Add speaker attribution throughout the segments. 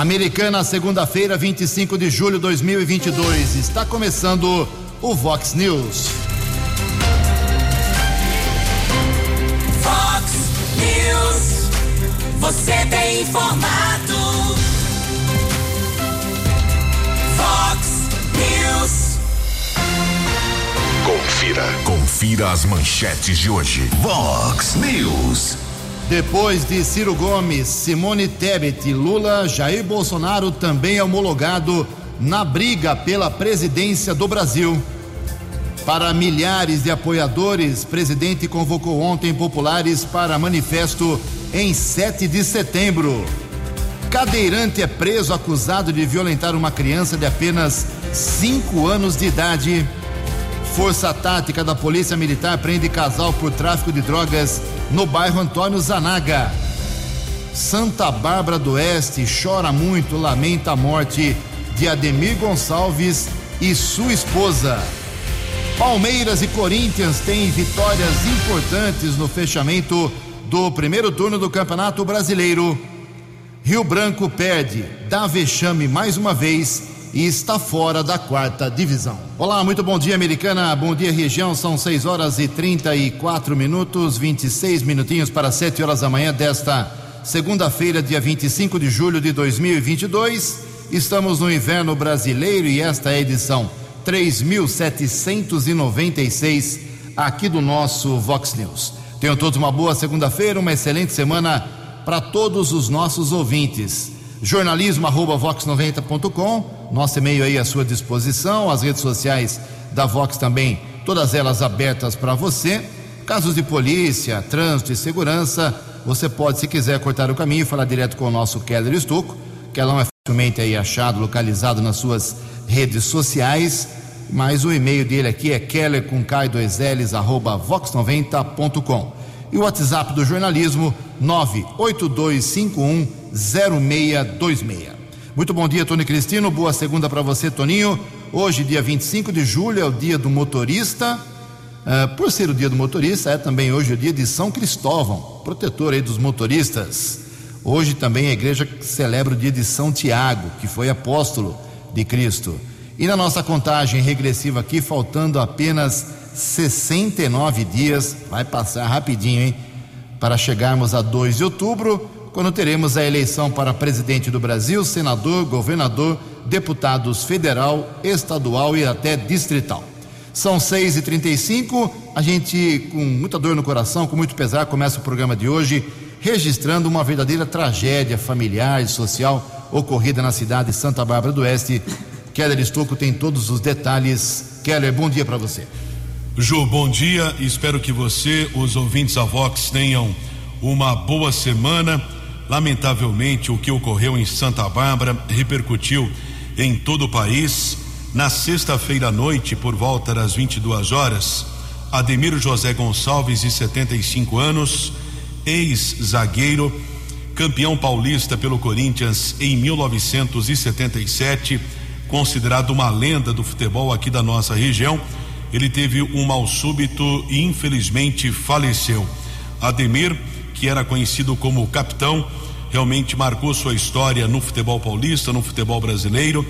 Speaker 1: Americana, segunda-feira, 25 de julho de 2022. Está começando o Vox News.
Speaker 2: Vox News. Você tem informado. Vox News.
Speaker 3: Confira. Confira as manchetes de hoje. Vox News.
Speaker 1: Depois de Ciro Gomes, Simone Tebet, Lula, Jair Bolsonaro também é homologado na briga pela presidência do Brasil. Para milhares de apoiadores, presidente convocou ontem populares para manifesto em 7 de setembro. Cadeirante é preso acusado de violentar uma criança de apenas 5 anos de idade. Força Tática da Polícia Militar prende casal por tráfico de drogas no bairro Antônio Zanaga. Santa Bárbara do Oeste chora muito, lamenta a morte de Ademir Gonçalves e sua esposa. Palmeiras e Corinthians têm vitórias importantes no fechamento do primeiro turno do Campeonato Brasileiro. Rio Branco perde, dá vexame mais uma vez e está fora da quarta divisão. Olá, muito bom dia, americana. Bom dia, região. São 6 horas e 34 minutos, 26 minutinhos para 7 horas da manhã desta segunda-feira, dia 25 de julho de 2022. Estamos no inverno brasileiro e esta é a edição 3796 aqui do nosso Vox News. Tenham todos uma boa segunda-feira, uma excelente semana para todos os nossos ouvintes jornalismo arroba vox90.com, nosso e-mail aí à sua disposição, as redes sociais da Vox também, todas elas abertas para você. Casos de polícia, trânsito e segurança, você pode, se quiser, cortar o caminho e falar direto com o nosso Keller Estocco, que ela não é facilmente aí achado, localizado nas suas redes sociais, mas o e-mail dele aqui é keller com k 2 ls arroba vox90.com. E o WhatsApp do jornalismo 98251 0626. Muito bom dia, Tony Cristino. Boa segunda para você, Toninho. Hoje, dia 25 de julho, é o dia do motorista. Uh, por ser o dia do motorista, é também hoje o dia de São Cristóvão, protetor aí dos motoristas. Hoje também a igreja celebra o dia de São Tiago, que foi apóstolo de Cristo. E na nossa contagem regressiva aqui, faltando apenas 69 dias, vai passar rapidinho, hein? Para chegarmos a 2 de outubro, quando teremos a eleição para presidente do Brasil, senador, governador, deputados federal, estadual e até distrital. São 6h35, a gente, com muita dor no coração, com muito pesar, começa o programa de hoje registrando uma verdadeira tragédia familiar e social ocorrida na cidade de Santa Bárbara do Oeste. Keller Estocco tem todos os detalhes. Keller, bom dia para você.
Speaker 4: Ju, bom dia. Espero que você, os ouvintes da Vox, tenham uma boa semana Lamentavelmente, o que ocorreu em Santa Bárbara repercutiu em todo o país. Na sexta-feira à noite, por volta das 22 horas, Ademir José Gonçalves, de 75 anos, ex-zagueiro, campeão paulista pelo Corinthians em 1977, considerado uma lenda do futebol aqui da nossa região. Ele teve um mal súbito e infelizmente faleceu. Ademir, que era conhecido como capitão, realmente marcou sua história no futebol paulista, no futebol brasileiro.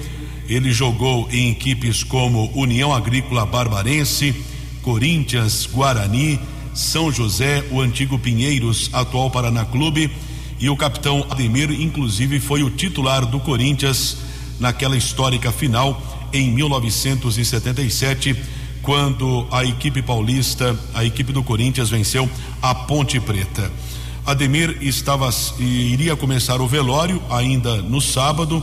Speaker 4: Ele jogou em equipes como União Agrícola Barbarense, Corinthians, Guarani, São José, o antigo Pinheiros, atual Paraná Clube, e o capitão Ademir, inclusive, foi o titular do Corinthians naquela histórica final em 1977, quando a equipe paulista, a equipe do Corinthians venceu a Ponte Preta. Ademir estava iria começar o velório ainda no sábado,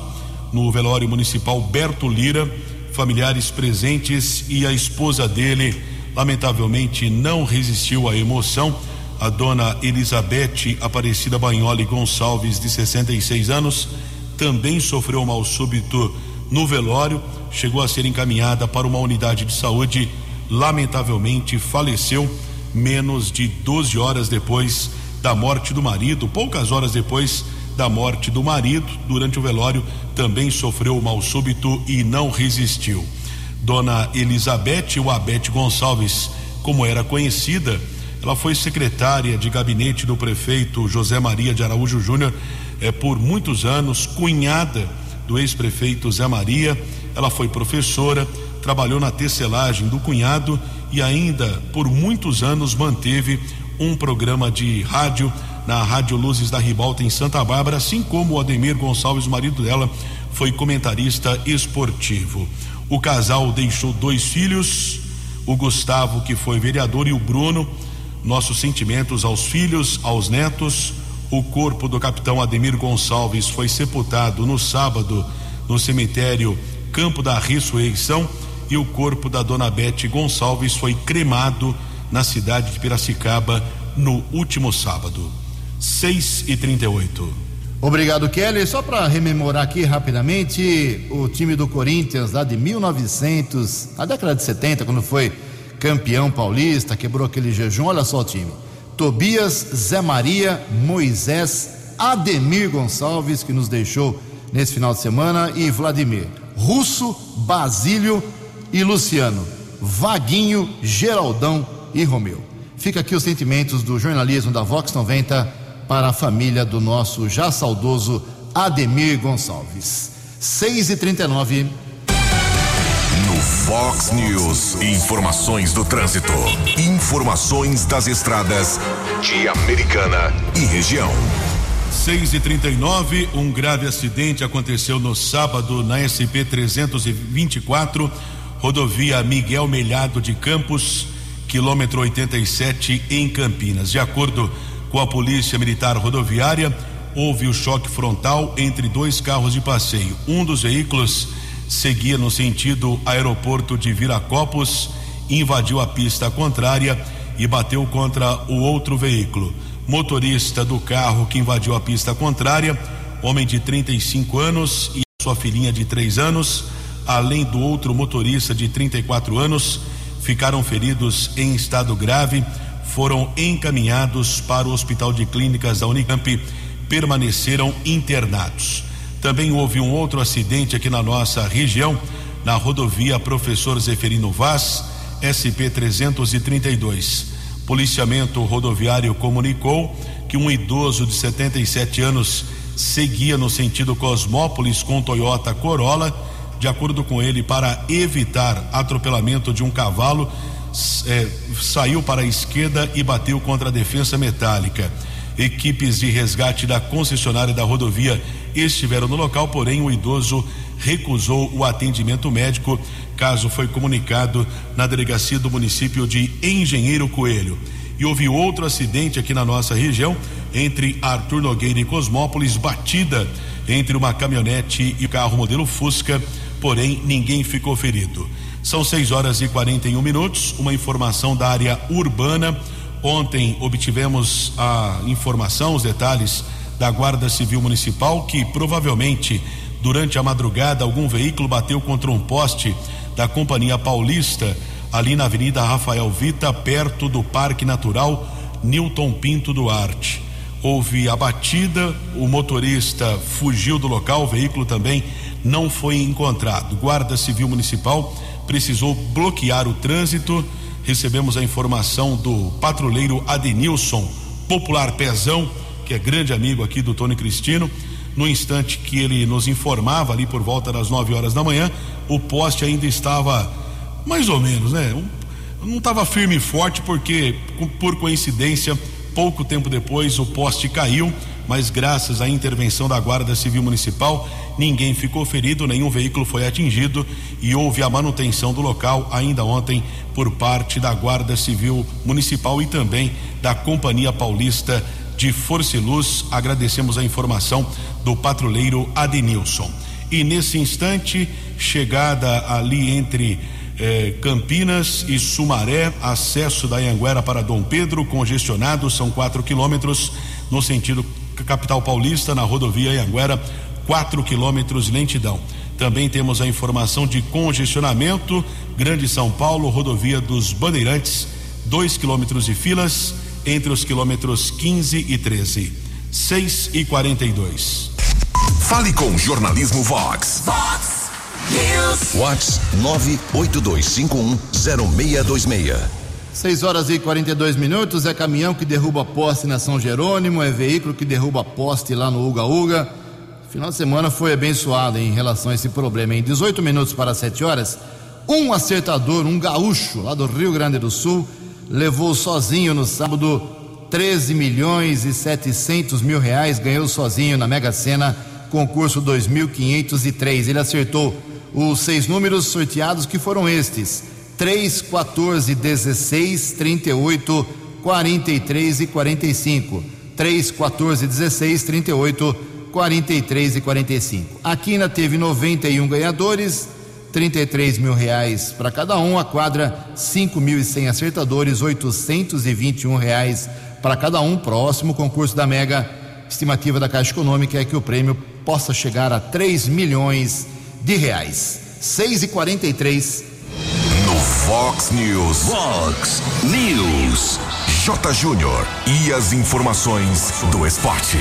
Speaker 4: no velório municipal Berto Lira, familiares presentes e a esposa dele, lamentavelmente, não resistiu à emoção. A dona Elizabeth Aparecida Banholi Gonçalves, de 66 anos, também sofreu mal súbito no velório, chegou a ser encaminhada para uma unidade de saúde, lamentavelmente faleceu menos de 12 horas depois da morte do marido, poucas horas depois da morte do marido, durante o velório, também sofreu mal súbito e não resistiu. Dona Elizabeth Wabete Gonçalves, como era conhecida, ela foi secretária de gabinete do prefeito José Maria de Araújo Júnior é, por muitos anos, cunhada do ex-prefeito Zé Maria. Ela foi professora, trabalhou na tecelagem do cunhado e ainda por muitos anos manteve um programa de rádio na Rádio Luzes da Ribalta em Santa Bárbara, assim como o Ademir Gonçalves, marido dela, foi comentarista esportivo. O casal deixou dois filhos, o Gustavo, que foi vereador, e o Bruno. Nossos sentimentos aos filhos, aos netos. O corpo do capitão Ademir Gonçalves foi sepultado no sábado no cemitério Campo da Ressurreição e o corpo da dona Bete Gonçalves foi cremado na cidade de Piracicaba no último sábado. 6 e 38
Speaker 1: Obrigado, Kelly. Só para rememorar aqui rapidamente, o time do Corinthians lá de 1900, na década de 70, quando foi campeão paulista, quebrou aquele jejum. Olha só o time: Tobias, Zé Maria, Moisés, Ademir Gonçalves, que nos deixou nesse final de semana, e Vladimir. Russo, Basílio e Luciano. Vaguinho, Geraldão e Romeu. Fica aqui os sentimentos do jornalismo da Vox 90 para a família do nosso já saudoso Ademir Gonçalves. 6 e 39
Speaker 3: No Fox News, informações do trânsito. Informações das estradas de Americana e região.
Speaker 4: 6 e 39 um grave acidente aconteceu no sábado na SP 324, rodovia Miguel Melhado de Campos, quilômetro 87, em Campinas. De acordo com a Polícia Militar Rodoviária, houve o choque frontal entre dois carros de passeio. Um dos veículos seguia no sentido aeroporto de Viracopos, invadiu a pista contrária e bateu contra o outro veículo. Motorista do carro que invadiu a pista contrária, homem de 35 anos e sua filhinha de 3 anos, além do outro motorista de 34 anos, ficaram feridos em estado grave foram encaminhados para o Hospital de Clínicas da Unicamp, permaneceram internados. Também houve um outro acidente aqui na nossa região, na rodovia Professor Zeferino Vaz, SP 332. Policiamento rodoviário comunicou que um idoso de 77 anos seguia no sentido Cosmópolis com Toyota Corolla. De acordo com ele, para evitar atropelamento de um cavalo, é, saiu para a esquerda e bateu contra a defesa metálica. Equipes de resgate da concessionária da rodovia estiveram no local, porém o idoso recusou o atendimento médico. Caso foi comunicado na delegacia do município de Engenheiro Coelho. E houve outro acidente aqui na nossa região, entre Arthur Nogueira e Cosmópolis, batida entre uma caminhonete e carro modelo Fusca, porém ninguém ficou ferido. São 6 horas e 41 minutos. Uma informação da área urbana. Ontem obtivemos a informação, os detalhes da Guarda Civil Municipal que provavelmente durante a madrugada algum veículo bateu contra um poste da Companhia Paulista ali na Avenida Rafael Vita, perto do Parque Natural Newton Pinto Duarte. Houve a batida, o motorista fugiu do local, o veículo também não foi encontrado. Guarda Civil Municipal precisou bloquear o trânsito. Recebemos a informação do patrulheiro Adenilson, popular Pezão, que é grande amigo aqui do Tony Cristino. No instante que ele nos informava, ali por volta das 9 horas da manhã, o poste ainda estava mais ou menos, né? não estava firme e forte, porque, por coincidência, pouco tempo depois o poste caiu mas graças à intervenção da Guarda Civil Municipal, ninguém ficou ferido, nenhum veículo foi atingido e houve a manutenção do local ainda ontem por parte da Guarda Civil Municipal e também da Companhia Paulista de Força e Luz. Agradecemos a informação do patrulheiro Adenilson. E nesse instante, chegada ali entre eh, Campinas e Sumaré, acesso da Anguera para Dom Pedro, congestionado, são quatro quilômetros no sentido capital paulista, na rodovia Anguera, 4 quilômetros de lentidão. Também temos a informação de congestionamento, Grande São Paulo, rodovia dos Bandeirantes, 2 quilômetros de filas entre os quilômetros 15 e 13. 6 e 42.
Speaker 3: Fale com Jornalismo Vox.
Speaker 2: Vox News.
Speaker 3: Vox 982510626.
Speaker 1: 6 horas e 42 minutos. É caminhão que derruba poste na São Jerônimo, é veículo que derruba poste lá no Uga Uga. Final de semana foi abençoado em relação a esse problema. Em 18 minutos para 7 horas, um acertador, um gaúcho lá do Rio Grande do Sul, levou sozinho no sábado 13 milhões e 700 mil reais, ganhou sozinho na Mega Sena, concurso 2503. Ele acertou os seis números sorteados que foram estes 3, 14, 16, 38, 43 e 45. 3, 14, 16, 38, 43 e 45. A Quina teve 91 ganhadores, 33 mil reais para cada um. A quadra, 5.100 acertadores, 821 reais para cada um. Próximo concurso da Mega. Estimativa da Caixa Econômica é que o prêmio possa chegar a 3 milhões de reais. 6 e 43
Speaker 3: Fox News. Fox News. J. Júnior. E as informações do esporte.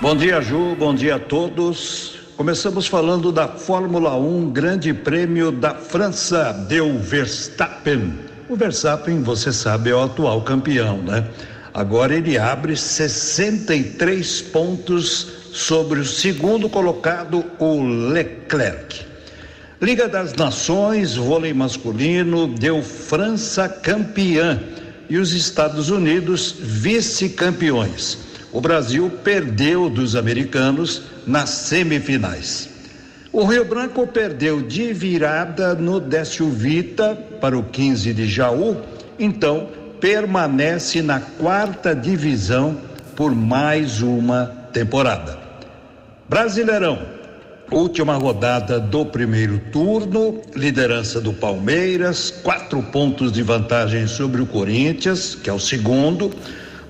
Speaker 5: Bom dia, Ju. Bom dia a todos. Começamos falando da Fórmula 1 Grande Prêmio da França. Deu Verstappen. O Verstappen, você sabe, é o atual campeão, né? Agora ele abre 63 pontos sobre o segundo colocado, o Leclerc. Liga das Nações, vôlei masculino, deu França campeã e os Estados Unidos vice-campeões. O Brasil perdeu dos americanos nas semifinais. O Rio Branco perdeu de virada no Décio Vita para o 15 de Jaú, então permanece na quarta divisão por mais uma temporada. Brasileirão. Última rodada do primeiro turno, liderança do Palmeiras, quatro pontos de vantagem sobre o Corinthians, que é o segundo.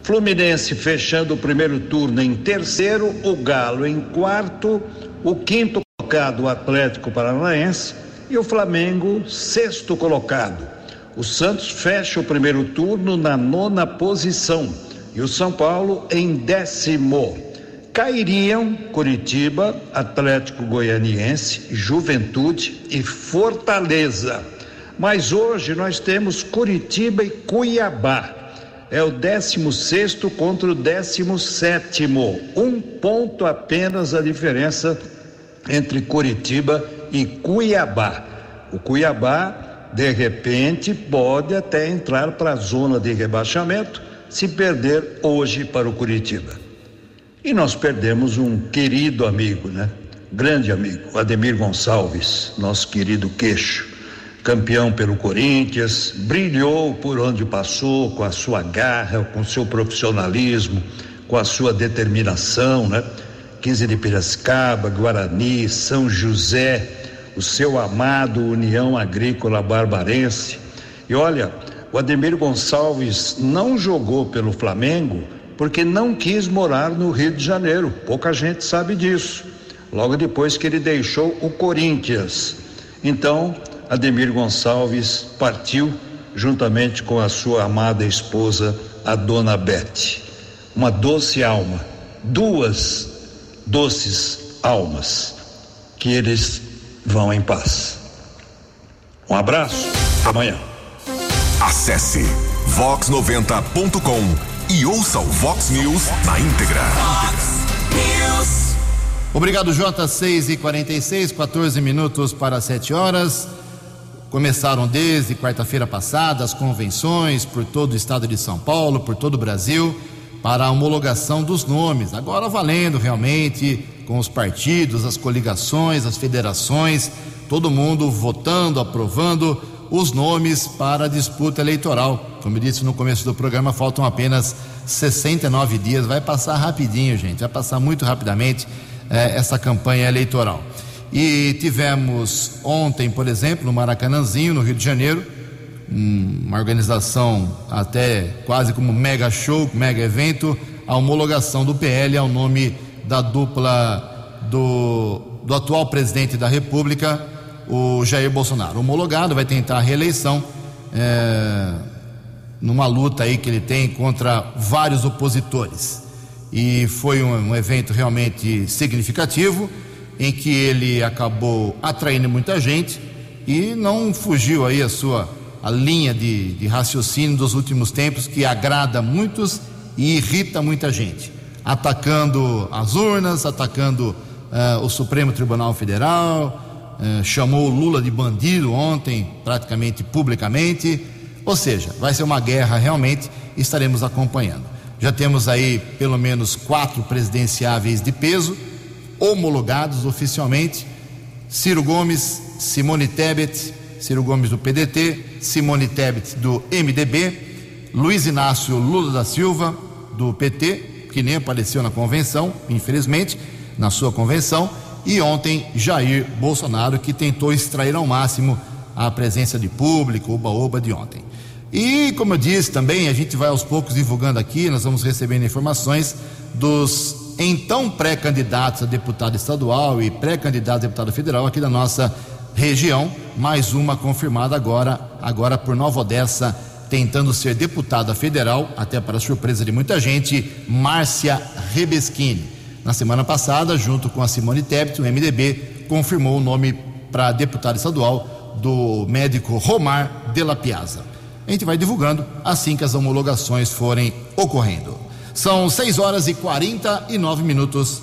Speaker 5: Fluminense fechando o primeiro turno em terceiro, o Galo em quarto, o quinto colocado, o Atlético Paranaense, e o Flamengo, sexto colocado. O Santos fecha o primeiro turno na nona posição e o São Paulo em décimo cairiam Curitiba, Atlético Goianiense, Juventude e Fortaleza. Mas hoje nós temos Curitiba e Cuiabá. É o 16 contra o 17. Um ponto apenas a diferença entre Curitiba e Cuiabá. O Cuiabá, de repente, pode até entrar para a zona de rebaixamento se perder hoje para o Curitiba. E nós perdemos um querido amigo, né? Grande amigo, Ademir Gonçalves, nosso querido queixo, campeão pelo Corinthians, brilhou por onde passou com a sua garra, com seu profissionalismo, com a sua determinação, né? 15 de Piracicaba, Guarani, São José, o seu amado União Agrícola Barbarense. E olha, o Ademir Gonçalves não jogou pelo Flamengo porque não quis morar no Rio de Janeiro. Pouca gente sabe disso. Logo depois que ele deixou o Corinthians. Então, Ademir Gonçalves partiu juntamente com a sua amada esposa, a dona Bete. Uma doce alma, duas doces almas. Que eles vão em paz. Um abraço, amanhã.
Speaker 3: Acesse vox90.com e ouça o Vox News na íntegra.
Speaker 2: Fox News.
Speaker 1: Obrigado, J. 6 e 46 14 minutos para 7 horas. Começaram desde quarta-feira passada as convenções por todo o estado de São Paulo, por todo o Brasil, para a homologação dos nomes. Agora valendo realmente com os partidos, as coligações, as federações, todo mundo votando, aprovando os nomes para a disputa eleitoral. Como eu disse no começo do programa, faltam apenas 69 dias. Vai passar rapidinho, gente, vai passar muito rapidamente eh, essa campanha eleitoral. E tivemos ontem, por exemplo, no Maracanãzinho, no Rio de Janeiro, uma organização até quase como mega show, mega evento, a homologação do PL ao nome da dupla do, do atual presidente da República, o Jair Bolsonaro. Homologado, vai tentar a reeleição é, numa luta aí que ele tem contra vários opositores. E foi um, um evento realmente significativo, em que ele acabou atraindo muita gente e não fugiu aí a sua a linha de, de raciocínio dos últimos tempos que agrada muitos e irrita muita gente. Atacando as urnas, atacando uh, o Supremo Tribunal Federal, uh, chamou Lula de bandido ontem, praticamente publicamente. Ou seja, vai ser uma guerra realmente, estaremos acompanhando. Já temos aí pelo menos quatro presidenciáveis de peso, homologados oficialmente: Ciro Gomes, Simone Tebet, Ciro Gomes do PDT, Simone Tebet do MDB, Luiz Inácio Lula da Silva do PT, que nem apareceu na convenção, infelizmente, na sua convenção, e ontem Jair Bolsonaro, que tentou extrair ao máximo a presença de público, oba-oba de ontem. E, como eu disse também, a gente vai aos poucos divulgando aqui, nós vamos recebendo informações dos então pré-candidatos a deputado estadual e pré-candidato a deputado federal aqui da nossa região, mais uma confirmada agora, agora por Nova Odessa, tentando ser deputada federal, até para surpresa de muita gente, Márcia Rebeschini. Na semana passada, junto com a Simone Tebet, o MDB confirmou o nome para deputado estadual do médico Romar de la Piazza. A gente vai divulgando assim que as homologações forem ocorrendo. São 6 horas e 49 minutos.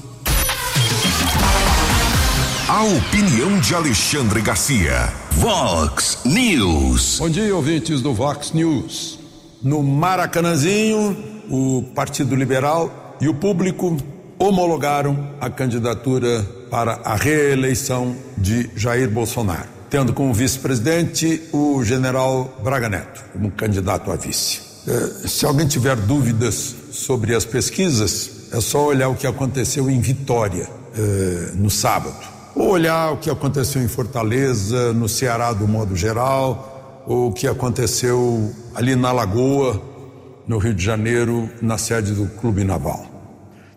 Speaker 3: A opinião de Alexandre Garcia. Vox News.
Speaker 6: Bom dia, ouvintes do Vox News. No Maracanãzinho, o Partido Liberal e o público homologaram a candidatura para a reeleição de Jair Bolsonaro, tendo como vice-presidente o general Braga Neto, como candidato a vice. Eh, se alguém tiver dúvidas sobre as pesquisas, é só olhar o que aconteceu em Vitória eh, no sábado ou olhar o que aconteceu em Fortaleza, no Ceará do modo geral, ou o que aconteceu ali na Lagoa, no Rio de Janeiro, na sede do Clube Naval.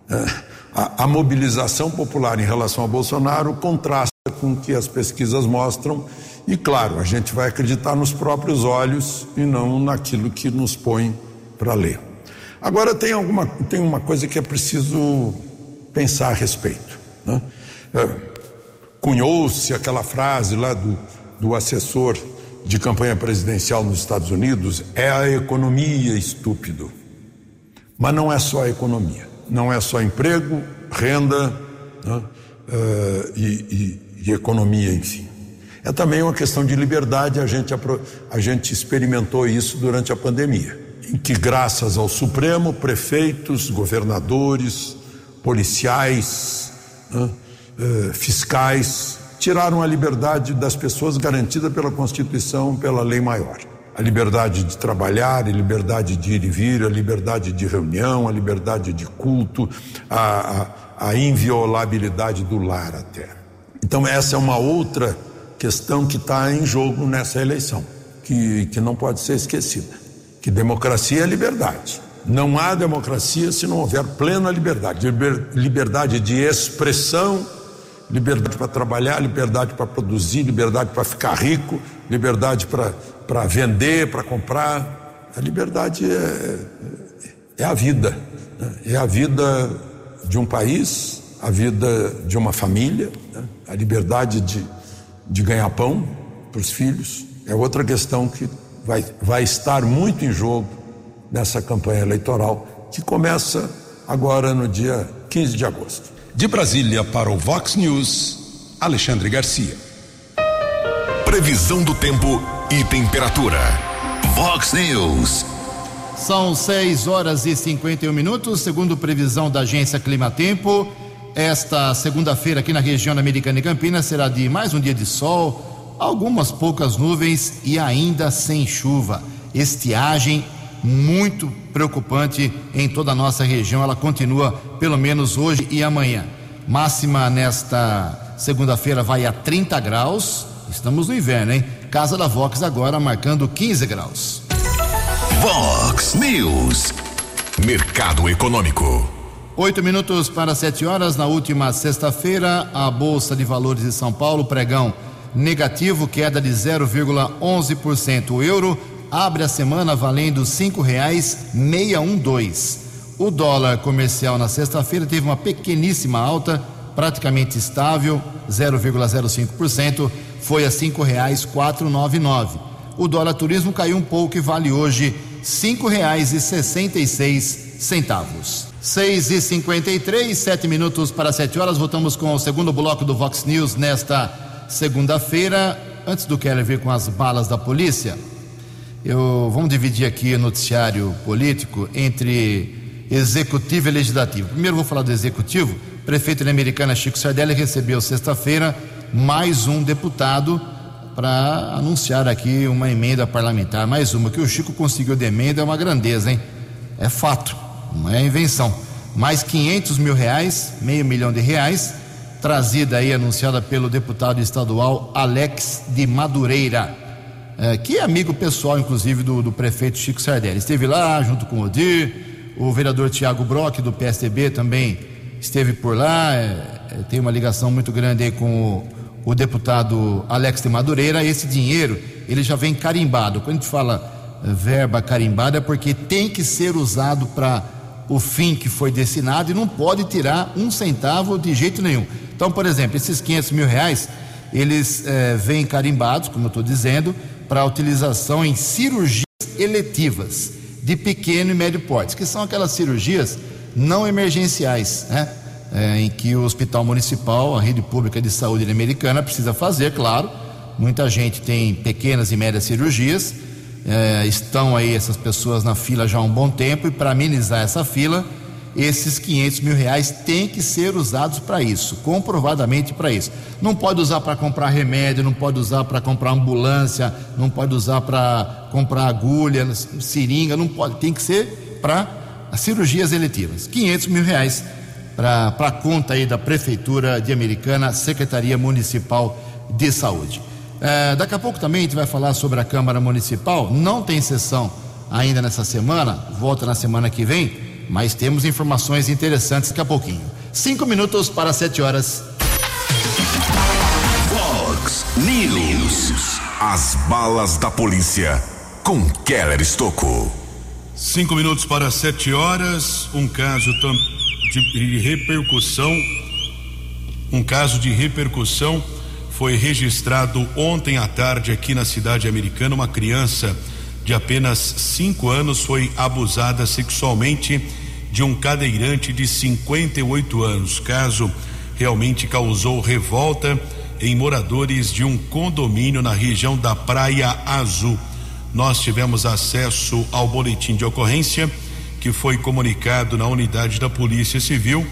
Speaker 6: É, a, a, mobilização popular em relação a Bolsonaro contrasta com o que as pesquisas mostram, e claro, a gente vai acreditar nos próprios olhos e não naquilo que nos põe para ler. Agora, tem, alguma, tem uma coisa que é preciso pensar a respeito. Né? É, cunhou-se aquela frase lá do, do assessor de campanha presidencial nos Estados Unidos: é a economia estúpido. Mas não é só a economia, não é só emprego, renda né, uh, e, e, e, economia, enfim. É também uma questão de liberdade, a gente, a gente experimentou isso durante a pandemia, em que, graças ao Supremo, prefeitos, governadores, policiais, né, eh, fiscais, tiraram a liberdade das pessoas garantida pela Constituição, pela lei maior. A liberdade de trabalhar, a liberdade de ir e vir, a liberdade de reunião, a liberdade de culto, a, a, a inviolabilidade do lar até. Então, essa é uma outra questão que está em jogo nessa eleição, que, que não pode ser esquecida. Que democracia é liberdade. Não há democracia se não houver plena liberdade, liberdade de expressão liberdade para trabalhar, liberdade para produzir, liberdade para ficar rico, liberdade para vender, para comprar. A liberdade é, é a vida, né? é a vida de um país, a vida de uma família, né? a liberdade de, de ganhar pão para os filhos. É outra questão que vai, vai estar muito em jogo nessa campanha eleitoral, que começa agora no dia 15 de agosto.
Speaker 7: De Brasília para o Vox News, Alexandre Garcia.
Speaker 3: Previsão do tempo e temperatura. Vox News.
Speaker 1: São 6 horas e 51 minutos, segundo previsão da agência Climatempo. Esta segunda-feira aqui na região Americana e Campinas será de mais um dia de sol, algumas poucas nuvens e ainda sem chuva. Estiagem muito preocupante em toda a nossa região. Ela continua pelo menos hoje e amanhã. Máxima nesta segunda-feira vai a 30 graus. Estamos no inverno, hein? Casa da Vox agora marcando 15 graus.
Speaker 3: Vox News. Mercado Econômico.
Speaker 1: Oito minutos para sete horas. Na última sexta-feira, a Bolsa de Valores de São Paulo, pregão negativo, queda de 0,11%. O euro abre a semana valendo um dois. O dólar comercial na sexta-feira teve uma pequeníssima alta, praticamente estável, 0,05%, foi a nove nove. O dólar turismo caiu um pouco e vale hoje e seis centavos. Seis e cinquenta e três, sete minutos para sete horas. Voltamos com o segundo bloco do Vox News nesta segunda-feira. Antes do Keller vir com as balas da polícia, eu vamos dividir aqui o noticiário político entre executivo e legislativo. Primeiro vou falar do executivo. Prefeito de Americana Chico Sardelli recebeu sexta-feira mais um deputado para anunciar aqui uma emenda parlamentar, mais uma que o Chico conseguiu de emenda é uma grandeza, hein? É fato, não é invenção. Mais 500 mil reais, meio milhão de reais, trazida aí anunciada pelo deputado estadual Alex de Madureira, é, que é amigo pessoal, inclusive, do, do prefeito Chico Sardelli. Esteve lá junto com o Odir, o vereador Tiago Brock do PSDB também esteve por lá, é, é, tem uma ligação muito grande aí com o o deputado Alex de Madureira, esse dinheiro ele já vem carimbado. Quando a gente fala eh, verba carimbada é porque tem que ser usado para o fim que foi destinado e não pode tirar um centavo de jeito nenhum. Então, por exemplo, esses 500 mil reais, eles eh, vêm carimbados, como eu estou dizendo, para utilização em cirurgias eletivas de pequeno e médio porte, que são aquelas cirurgias não emergenciais, né? é, em que o Hospital Municipal, a rede pública de saúde americana, precisa fazer, claro. Muita gente tem pequenas e médias cirurgias, é, estão aí essas pessoas na fila já há um bom tempo, e para amenizar essa fila, esses 500 mil reais têm que ser usados para isso, comprovadamente para isso. Não pode usar para comprar remédio, não pode usar para comprar ambulância, não pode usar para comprar agulha, seringa, não pode, tem que ser para cirurgias eletivas. 500 mil reais para a conta aí da Prefeitura de Americana, Secretaria Municipal de Saúde. É, daqui a pouco também a gente vai falar sobre a Câmara Municipal. Não tem sessão ainda nessa semana, volta na semana que vem, mas temos informações interessantes daqui a pouquinho. Cinco minutos para sete horas.
Speaker 3: Fox News. As balas da polícia com Keller Estocou.
Speaker 4: Cinco minutos para sete horas. Um caso de repercussão, um caso de repercussão foi registrado ontem à tarde aqui na cidade americana. Uma criança de apenas cinco anos foi abusada sexualmente de um cadeirante de 58 anos. Caso realmente causou revolta em moradores de um condomínio na região da Praia Azul. Nós tivemos acesso ao boletim de ocorrência que foi comunicado na unidade da Polícia Civil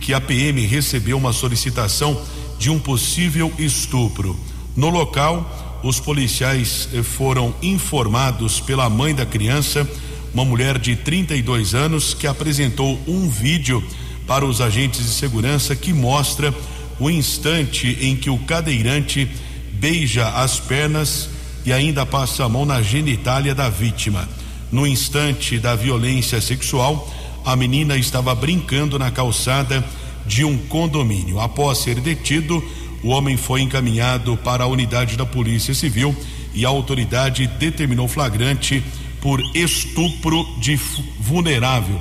Speaker 4: que a PM recebeu uma solicitação de um possível estupro. No local, os policiais foram informados pela mãe da criança, uma mulher de 32 anos, que apresentou um vídeo para os agentes de segurança que mostra o instante em que o cadeirante beija as pernas e ainda passa a mão na genitália da vítima. No instante da violência sexual, a menina estava brincando na calçada de um condomínio. Após ser detido, o homem foi encaminhado para a unidade da Polícia Civil e a autoridade determinou flagrante por estupro de vulnerável.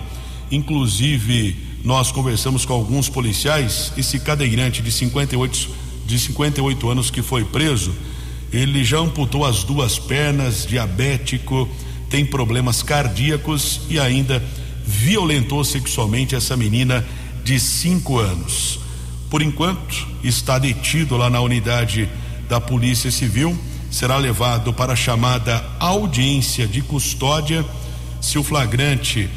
Speaker 4: Inclusive, nós conversamos com alguns policiais. Esse cadeirante de 58, de 58 anos que foi preso, ele já amputou as duas pernas, diabético tem problemas cardíacos e ainda violentou sexualmente essa menina de cinco anos. Por enquanto, está detido lá na unidade da Polícia Civil, será levado para a chamada audiência de custódia. Se o flagrante,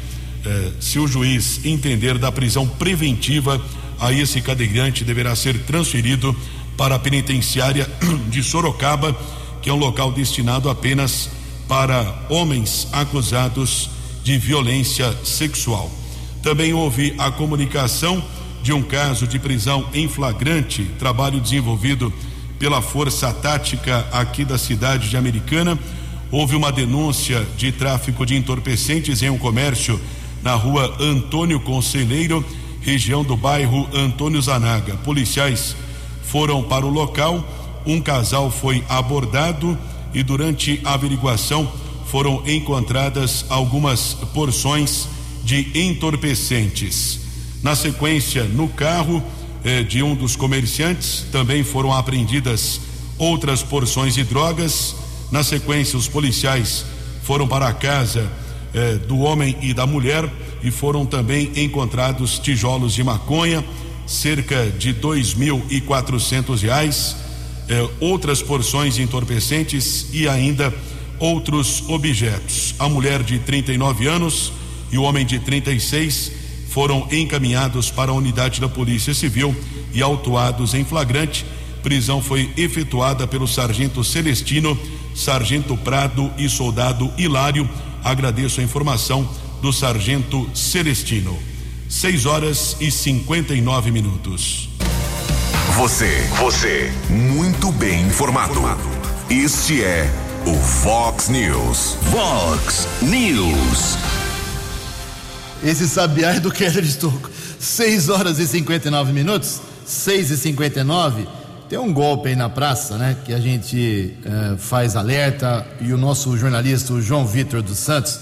Speaker 4: eh, se o juiz entender da prisão preventiva, aí esse cadeirante deverá ser transferido para a penitenciária de Sorocaba, que é um local destinado apenas para homens acusados de violência sexual. Também houve a comunicação de um caso de prisão em flagrante, trabalho desenvolvido pela Força Tática aqui da cidade de Americana. Houve uma denúncia de tráfico de entorpecentes em um comércio na rua Antônio Conselheiro, região do bairro Antônio Zanaga. Policiais foram para o local, um casal foi abordado e durante a averiguação foram encontradas algumas porções de entorpecentes. Na sequência, no carro eh, de um dos comerciantes também foram apreendidas outras porções de drogas. Na sequência, os policiais foram para a casa eh, do homem e da mulher e foram também encontrados tijolos de maconha, cerca de dois mil e quatrocentos reais, eh, outras porções entorpecentes e ainda outros objetos. A mulher de 39 anos e o homem de 36 foram encaminhados para a unidade da Polícia Civil e autuados em flagrante. Prisão foi efetuada pelo sargento Celestino, sargento Prado e soldado Hilário. Agradeço a informação do sargento Celestino. 6 horas e 59 minutos.
Speaker 3: Você, você, muito bem informado. Este é o Fox News. Fox News.
Speaker 1: Esse sabiá é do Keller Estocco. 6 horas e 59 minutos, 6 e 59 Tem um golpe aí na praça, né? Que a gente uh, faz alerta e o nosso jornalista, o João Vitor dos Santos,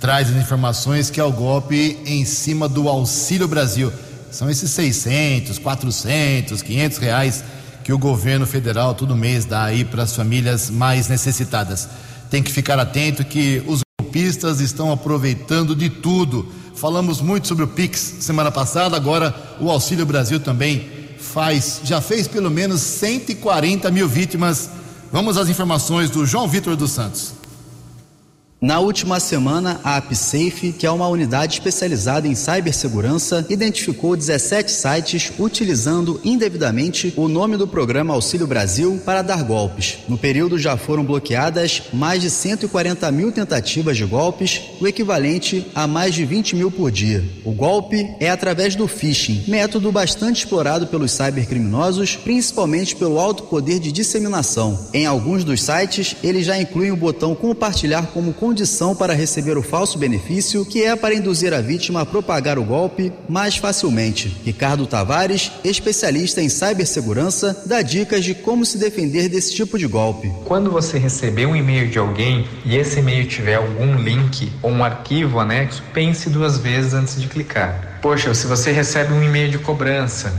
Speaker 1: traz as informações que é o golpe em cima do Auxílio Brasil. São esses 600, 400, 500 reais que o governo federal todo mês dá aí para as famílias mais necessitadas. Tem que ficar atento que os golpistas estão aproveitando de tudo. Falamos muito sobre o Pix semana passada, agora o Auxílio Brasil também faz, já fez pelo menos 140 mil vítimas. Vamos às informações do João Vitor dos Santos.
Speaker 8: Na última semana, a AppSafe, que é uma unidade especializada em cibersegurança, identificou 17 sites utilizando indevidamente o nome do programa Auxílio Brasil para dar golpes. No período já foram bloqueadas mais de 140 mil tentativas de golpes, o equivalente a mais de 20 mil por dia. O golpe é através do phishing, método bastante explorado pelos cybercriminosos, principalmente pelo alto poder de disseminação. Em alguns dos sites, eles já incluem o botão compartilhar como condição para receber o falso benefício, que é para induzir a vítima a propagar o golpe mais facilmente. Ricardo Tavares, especialista em cibersegurança, dá dicas de como se defender desse tipo de golpe.
Speaker 9: Quando você receber um e-mail de alguém e esse e-mail tiver algum link ou um arquivo anexo, pense duas vezes antes de clicar. Poxa, se você recebe um e-mail de cobrança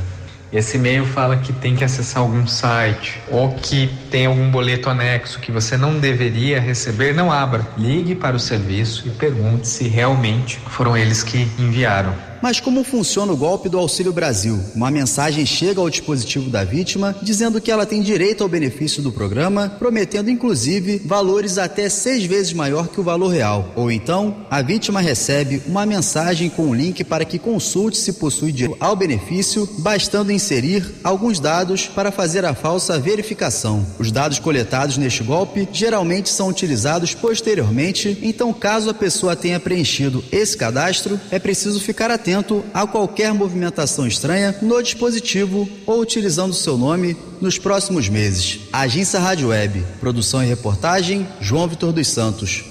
Speaker 9: esse e-mail fala que tem que acessar algum site ou que tem algum boleto anexo que você não deveria receber, não abra. Ligue para o serviço e pergunte se realmente foram eles que enviaram.
Speaker 8: Mas como funciona o golpe do Auxílio Brasil? Uma mensagem chega ao dispositivo da vítima dizendo que ela tem direito ao benefício do programa, prometendo inclusive valores até seis vezes maior que o valor real. Ou então, a vítima recebe uma mensagem com um link para que consulte se possui direito ao benefício, bastando inserir alguns dados para fazer a falsa verificação. Os dados coletados neste golpe geralmente são utilizados posteriormente, então, caso a pessoa tenha preenchido esse cadastro, é preciso ficar atento atento a qualquer movimentação estranha no dispositivo ou utilizando seu nome nos próximos meses. Agência Rádio Web, produção e reportagem, João Vitor dos Santos.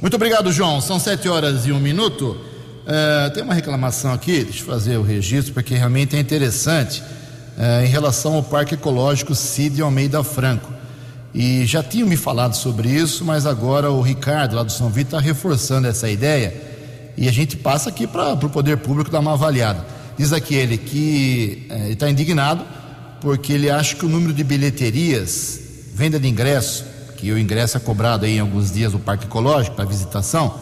Speaker 1: Muito obrigado, João. São sete horas e um minuto. Uh, tem uma reclamação aqui, deixa eu fazer o registro, porque realmente é interessante, uh, em relação ao Parque Ecológico Cid Almeida Franco. E já tinham me falado sobre isso, mas agora o Ricardo, lá do São Vitor, está reforçando essa ideia e a gente passa aqui para o poder público dar uma avaliada. Diz aqui ele que é, está indignado porque ele acha que o número de bilheterias, venda de ingresso, que o ingresso é cobrado aí em alguns dias do Parque Ecológico para visitação,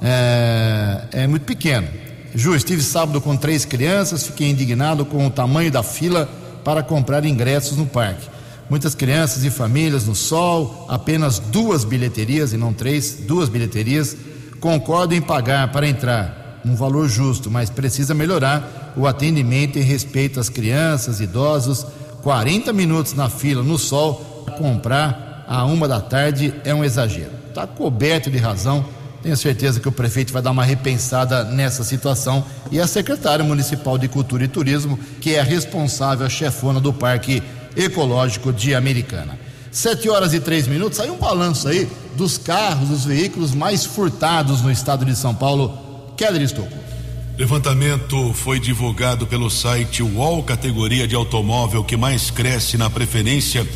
Speaker 1: é, é muito pequeno. Ju, estive sábado com três crianças, fiquei indignado com o tamanho da fila para comprar ingressos no parque. Muitas crianças e famílias no sol, apenas duas bilheterias e não três, duas bilheterias concordo em pagar para entrar um valor justo, mas precisa melhorar o atendimento em respeito às crianças, idosos. 40 minutos na fila no sol para comprar a uma da tarde é um exagero. Está coberto de razão. Tenho certeza que o prefeito vai dar uma repensada nessa situação e a secretária municipal de Cultura e Turismo, que é a responsável, a chefona do Parque Ecológico de Americana. Sete horas e três minutos, saiu um balanço aí dos carros, dos veículos mais furtados no estado de São Paulo. Keller Estocco.
Speaker 4: Levantamento foi divulgado pelo site UOL, categoria de automóvel que mais cresce na preferência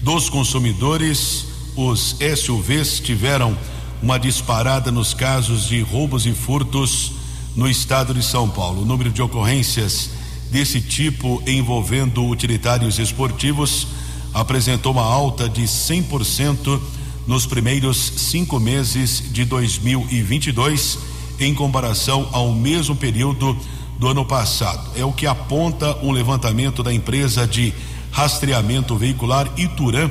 Speaker 4: dos consumidores. Os SUVs tiveram uma disparada nos casos de roubos e furtos no estado de São Paulo. O número de ocorrências desse tipo envolvendo utilitários esportivos apresentou uma alta de 100% nos primeiros cinco meses de 2022, em comparação ao mesmo período do ano passado. É o que aponta um levantamento da empresa de rastreamento veicular Ituran,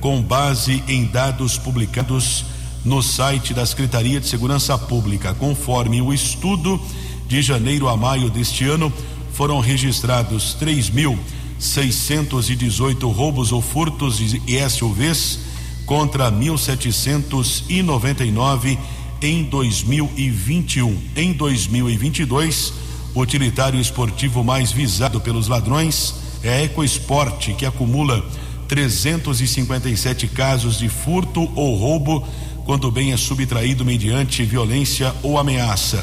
Speaker 4: com base em dados publicados no site da Secretaria de Segurança Pública. Conforme o estudo, de janeiro a maio deste ano, foram registrados 3.618 roubos ou furtos de SUVs contra 1.799 em 2021. Em 2022, o utilitário esportivo mais visado pelos ladrões é a EcoSport, que acumula 357 casos de furto ou roubo quando o bem é subtraído mediante violência ou ameaça.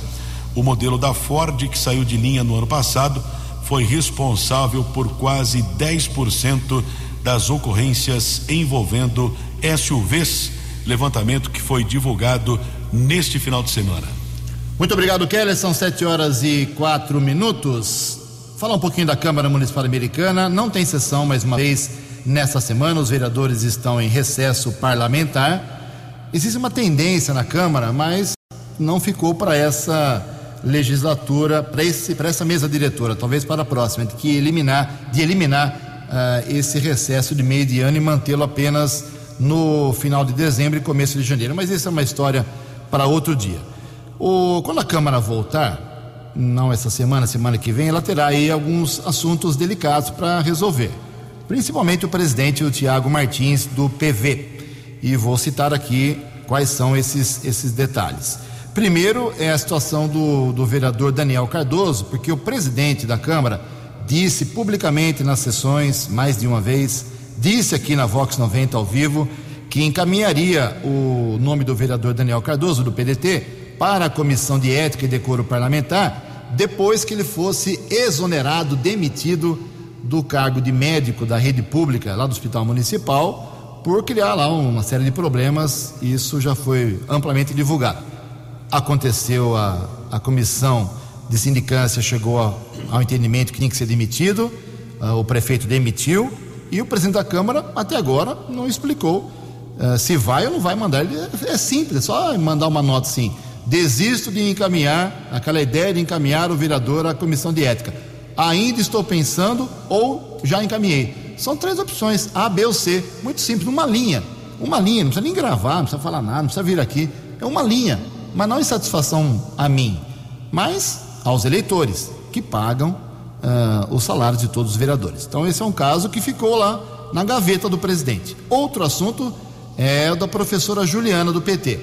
Speaker 4: O modelo da Ford, que saiu de linha no ano passado, foi responsável por quase 10% das ocorrências envolvendo SUVs, levantamento que foi divulgado neste final de semana.
Speaker 1: Muito obrigado, Kelly. São sete horas e quatro minutos. Falar um pouquinho da Câmara Municipal Americana. Não tem sessão mais uma vez nessa semana. Os vereadores estão em recesso parlamentar. Existe uma tendência na Câmara, mas não ficou para essa legislatura, para essa mesa diretora, talvez para a próxima, de que eliminar, de eliminar uh, esse recesso de meio de ano e mantê-lo apenas no final de dezembro e começo de janeiro. Mas isso é uma história para outro dia. O, quando a Câmara voltar, não essa semana, semana que vem, ela terá aí alguns assuntos delicados para resolver. Principalmente o presidente, o Tiago Martins, do PV. E vou citar aqui quais são esses, esses detalhes. Primeiro é a situação do, do vereador Daniel Cardoso, porque o presidente da Câmara disse publicamente nas sessões, mais de uma vez, disse aqui na Vox 90 ao vivo que encaminharia o nome do vereador Daniel Cardoso, do PDT, para a Comissão de Ética e Decoro Parlamentar, depois que ele fosse exonerado, demitido do cargo de médico da rede pública, lá do Hospital Municipal, por criar lá uma série de problemas, isso já foi amplamente divulgado. Aconteceu a, a comissão de sindicância chegou ao, entendimento que tinha que ser demitido, uh, o prefeito demitiu, e o presidente da Câmara, até agora, não explicou uh, se vai ou não vai mandar. Ele é, é simples, é só mandar uma nota assim. Desisto de encaminhar, aquela ideia de encaminhar o vereador à comissão de ética. Ainda estou pensando ou já encaminhei. São três opções, A, B ou C. Muito simples, uma linha. Uma linha, não precisa nem gravar, não precisa falar nada, não precisa vir aqui. É uma linha. Mas não em satisfação a mim, mas aos eleitores que pagam uh, o salário de todos os vereadores. Então, esse é um caso que ficou lá na gaveta do presidente. Outro assunto é o da professora Juliana, do PT.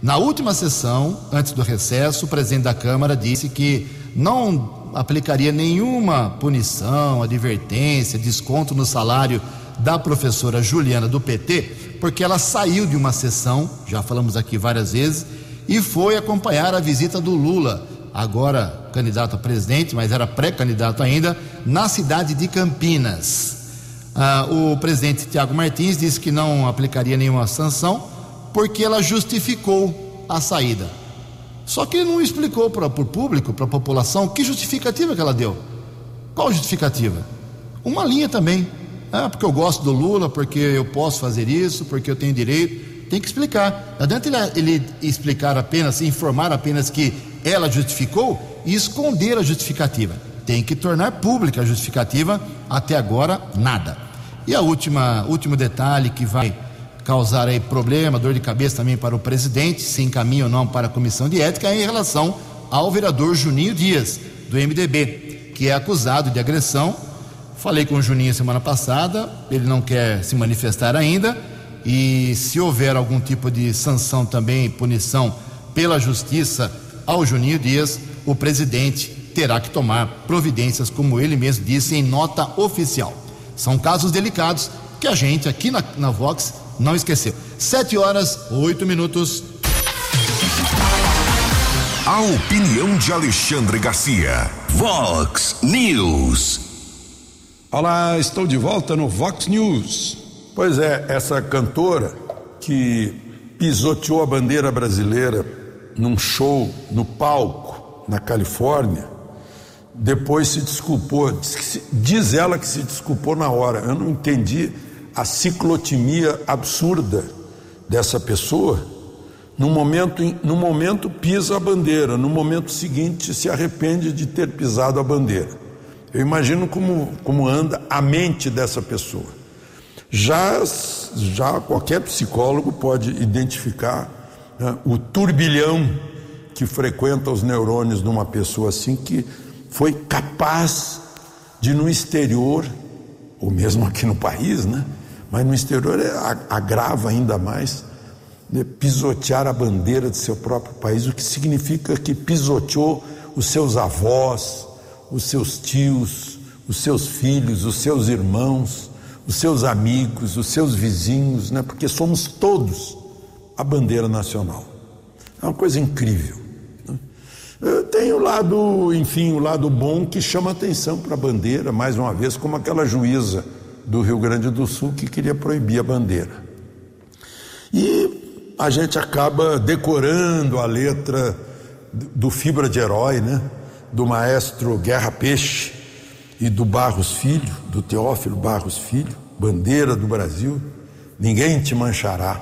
Speaker 1: Na última sessão, antes do recesso, o presidente da Câmara disse que não aplicaria nenhuma punição, advertência, desconto no salário da professora Juliana do PT, porque ela saiu de uma sessão, já falamos aqui várias vezes, e foi acompanhar a visita do Lula agora candidato a presidente, mas era pré-candidato ainda, na cidade de Campinas. Ah, o presidente Tiago Martins disse que não aplicaria nenhuma sanção porque ela justificou a saída. Só que não explicou para o público, para a população, que justificativa que ela deu. Qual justificativa? Uma linha também. Ah, porque eu gosto do Lula, porque eu posso fazer isso, porque eu tenho direito. Tem que explicar. Não adianta ele, ele explicar apenas, informar apenas que ela justificou e esconder a justificativa. Tem que tornar pública a justificativa, até agora nada. E a última, último detalhe que vai causar aí problema, dor de cabeça também para o presidente, se encaminha ou não para a comissão de ética, é em relação ao vereador Juninho Dias, do MDB, que é acusado de agressão. Falei com o Juninho semana passada, ele não quer se manifestar ainda, e se houver algum tipo de sanção também, punição pela justiça ao Juninho Dias, o presidente terá que tomar providências, como ele mesmo disse em nota oficial. São casos delicados que a gente aqui na, na Vox não esqueceu. Sete horas, oito minutos.
Speaker 3: A opinião de Alexandre Garcia. Vox News.
Speaker 6: Olá, estou de volta no Vox News. Pois é, essa cantora que pisoteou a bandeira brasileira num show no palco na Califórnia, depois se desculpou. Diz, se, diz, ela que se desculpou na hora. Eu não entendi a ciclotimia absurda dessa pessoa, no momento, no momento pisa a bandeira, no momento seguinte se arrepende de ter pisado a bandeira. Eu imagino como, como anda a mente dessa pessoa. Já, já qualquer psicólogo pode identificar né, o turbilhão que frequenta os neurônios de uma pessoa assim que foi capaz de no exterior, ou mesmo aqui no país, né? Mas no exterior é, agrava ainda mais né, pisotear a bandeira de seu próprio país, o que significa que pisoteou os seus avós, os seus tios, os seus filhos, os seus irmãos, os seus amigos, os seus vizinhos, né? porque somos todos a bandeira nacional. É uma coisa incrível. Né? Tem o lado, enfim, o lado bom que chama atenção para a bandeira, mais uma vez, como aquela juíza do Rio Grande do Sul que queria proibir a bandeira. E a gente acaba decorando a letra do Fibra de Herói, né? do maestro Guerra Peixe e do Barros Filho, do Teófilo Barros Filho, bandeira do Brasil. Ninguém te manchará,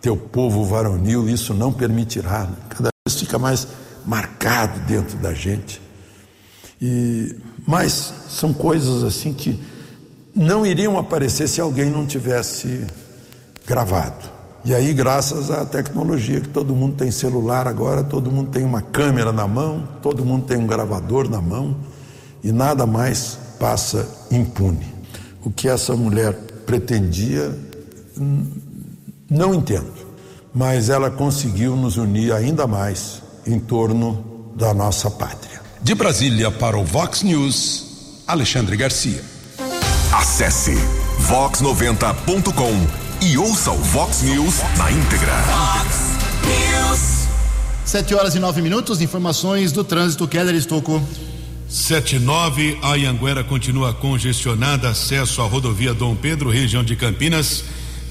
Speaker 6: teu povo varonil, isso não permitirá. Cada vez fica mais marcado dentro da gente. E, mas são coisas assim que não iriam aparecer se alguém não tivesse gravado. E aí, graças à tecnologia, que todo mundo tem celular agora, todo mundo tem uma câmera na mão, todo mundo tem um gravador na mão, e nada mais passa impune. O que essa mulher pretendia, não entendo, mas ela conseguiu nos unir ainda mais em torno da nossa pátria.
Speaker 7: De Brasília para o Vox News, Alexandre Garcia.
Speaker 3: Acesse vox90.com e ouça o Vox News na íntegra. Vox
Speaker 1: News. 7 horas e 9 minutos, informações do trânsito, Keller Estocou.
Speaker 4: 79, a Ianguera continua congestionada, acesso à rodovia Dom Pedro, região de Campinas,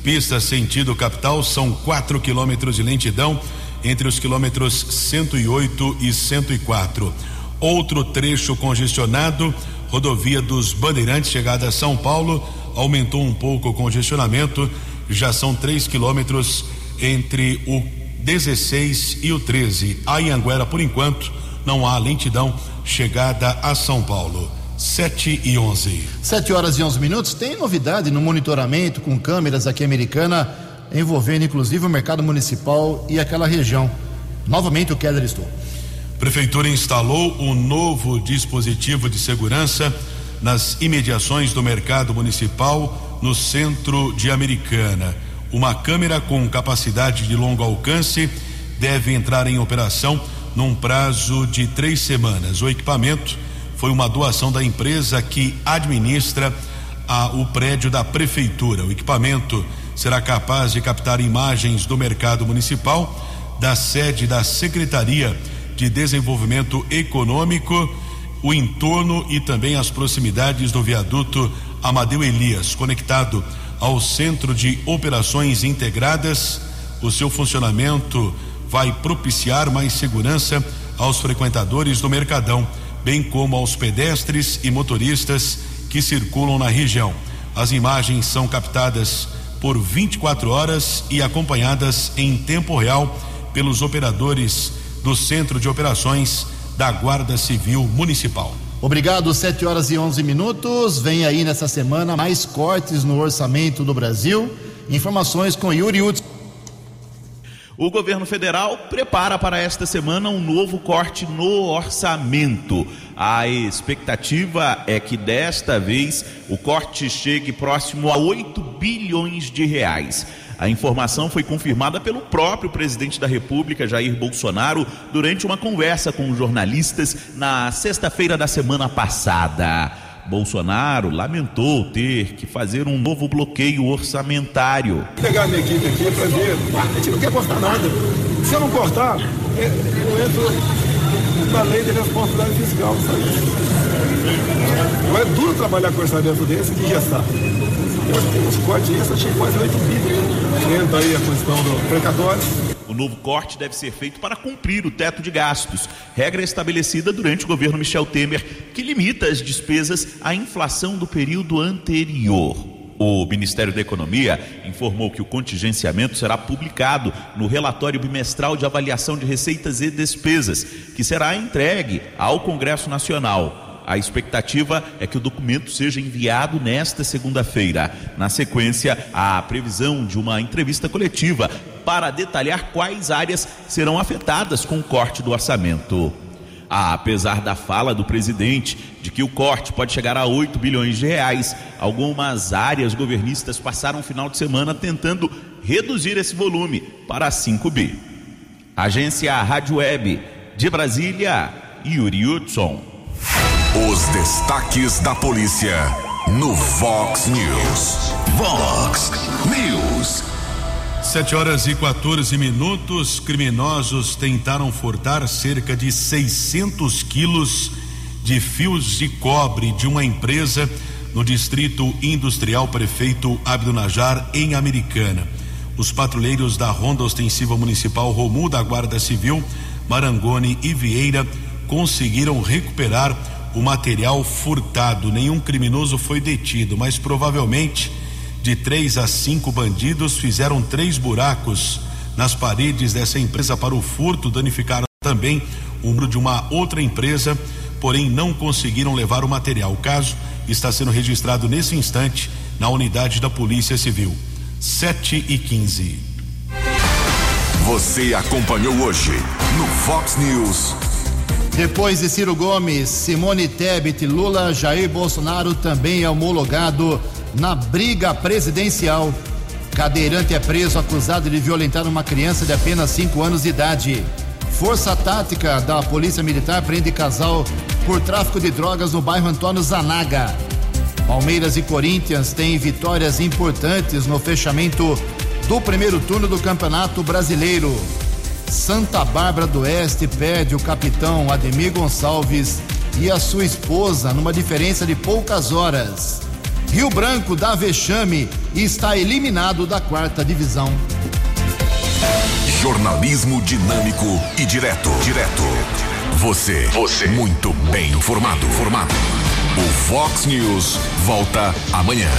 Speaker 4: pista sentido capital, são 4 quilômetros de lentidão entre os quilômetros 108 e 104. Outro trecho congestionado, rodovia dos Bandeirantes, chegada a São Paulo, aumentou um pouco o congestionamento já são 3 quilômetros entre o 16 e o 13. A Anhanguera, por enquanto, não há lentidão chegada a São Paulo. 7 e 11.
Speaker 1: 7 horas e 11 minutos. Tem novidade no monitoramento com câmeras aqui americana, envolvendo inclusive o mercado municipal e aquela região. Novamente o Keller estou.
Speaker 4: Prefeitura instalou um novo dispositivo de segurança nas imediações do mercado municipal no centro de Americana. Uma câmera com capacidade de longo alcance deve entrar em operação num prazo de três semanas. O equipamento foi uma doação da empresa que administra a, o prédio da prefeitura. O equipamento será capaz de captar imagens do mercado municipal, da sede da Secretaria de Desenvolvimento Econômico, o entorno e também as proximidades do viaduto Amadeu Elias, conectado ao Centro de Operações Integradas. O seu funcionamento vai propiciar mais segurança aos frequentadores do Mercadão, bem como aos pedestres e motoristas que circulam na região. As imagens são captadas por 24 horas e acompanhadas em tempo real pelos operadores do Centro de Operações da Guarda Civil Municipal.
Speaker 1: Obrigado, 7 horas e 11 minutos. Vem aí nessa semana mais cortes no orçamento do Brasil. Informações com Yuri Utz.
Speaker 10: O governo federal prepara para esta semana um novo corte no orçamento. A expectativa é que desta vez o corte chegue próximo a 8 bilhões de reais. A informação foi confirmada pelo próprio presidente da República, Jair Bolsonaro, durante uma conversa com jornalistas na sexta-feira da semana passada. Bolsonaro lamentou ter que fazer um novo bloqueio orçamentário.
Speaker 11: Vou pegar a minha equipe aqui para ver. A gente não quer cortar nada. Se eu não cortar, eu entro na lei de responsabilidade fiscal. Sabe? Não é duro trabalhar com orçamento desse de gestar. Os cortes esse achei quase 8 bilhões. Entra aí a questão do precatório.
Speaker 10: O novo corte deve ser feito para cumprir o teto de gastos, regra estabelecida durante o governo Michel Temer, que limita as despesas à inflação do período anterior. O Ministério da Economia informou que o contingenciamento será publicado no relatório bimestral de avaliação de receitas e despesas, que será entregue ao Congresso Nacional. A expectativa é que o documento seja enviado nesta segunda-feira. Na sequência, a previsão de uma entrevista coletiva para detalhar quais áreas serão afetadas com o corte do orçamento. Ah, apesar da fala do presidente de que o corte pode chegar a 8 bilhões de reais, algumas áreas governistas passaram o final de semana tentando reduzir esse volume para 5 bi. Agência Rádio Web de Brasília, Yuri Hudson.
Speaker 3: Os destaques da polícia no Vox News. Vox News.
Speaker 4: 7 horas e 14 minutos. Criminosos tentaram furtar cerca de 600 quilos de fios de cobre de uma empresa no distrito industrial prefeito Abdunajar, em Americana. Os patrulheiros da Ronda Ostensiva Municipal Romu da Guarda Civil, Marangoni e Vieira conseguiram recuperar o material furtado. Nenhum criminoso foi detido, mas provavelmente de três a cinco bandidos fizeram três buracos nas paredes dessa empresa para o furto, danificaram também o muro de uma outra empresa, porém não conseguiram levar o material. O caso está sendo registrado nesse instante na unidade da Polícia Civil. 7 e 15.
Speaker 3: Você acompanhou hoje no Fox News.
Speaker 1: Depois de Ciro Gomes, Simone Tebet, Lula, Jair Bolsonaro também é homologado na briga presidencial. Cadeirante é preso acusado de violentar uma criança de apenas 5 anos de idade. Força tática da Polícia Militar prende casal por tráfico de drogas no bairro Antônio Zanaga. Palmeiras e Corinthians têm vitórias importantes no fechamento do primeiro turno do Campeonato Brasileiro. Santa Bárbara do Oeste perde o capitão Ademir Gonçalves e a sua esposa numa diferença de poucas horas. Rio Branco dá vexame e está eliminado da quarta divisão.
Speaker 3: Jornalismo dinâmico e direto. Direto. Você. Você. Muito bem informado. Formado. O Fox News volta amanhã.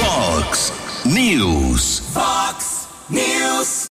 Speaker 3: Fox News.
Speaker 2: Fox News.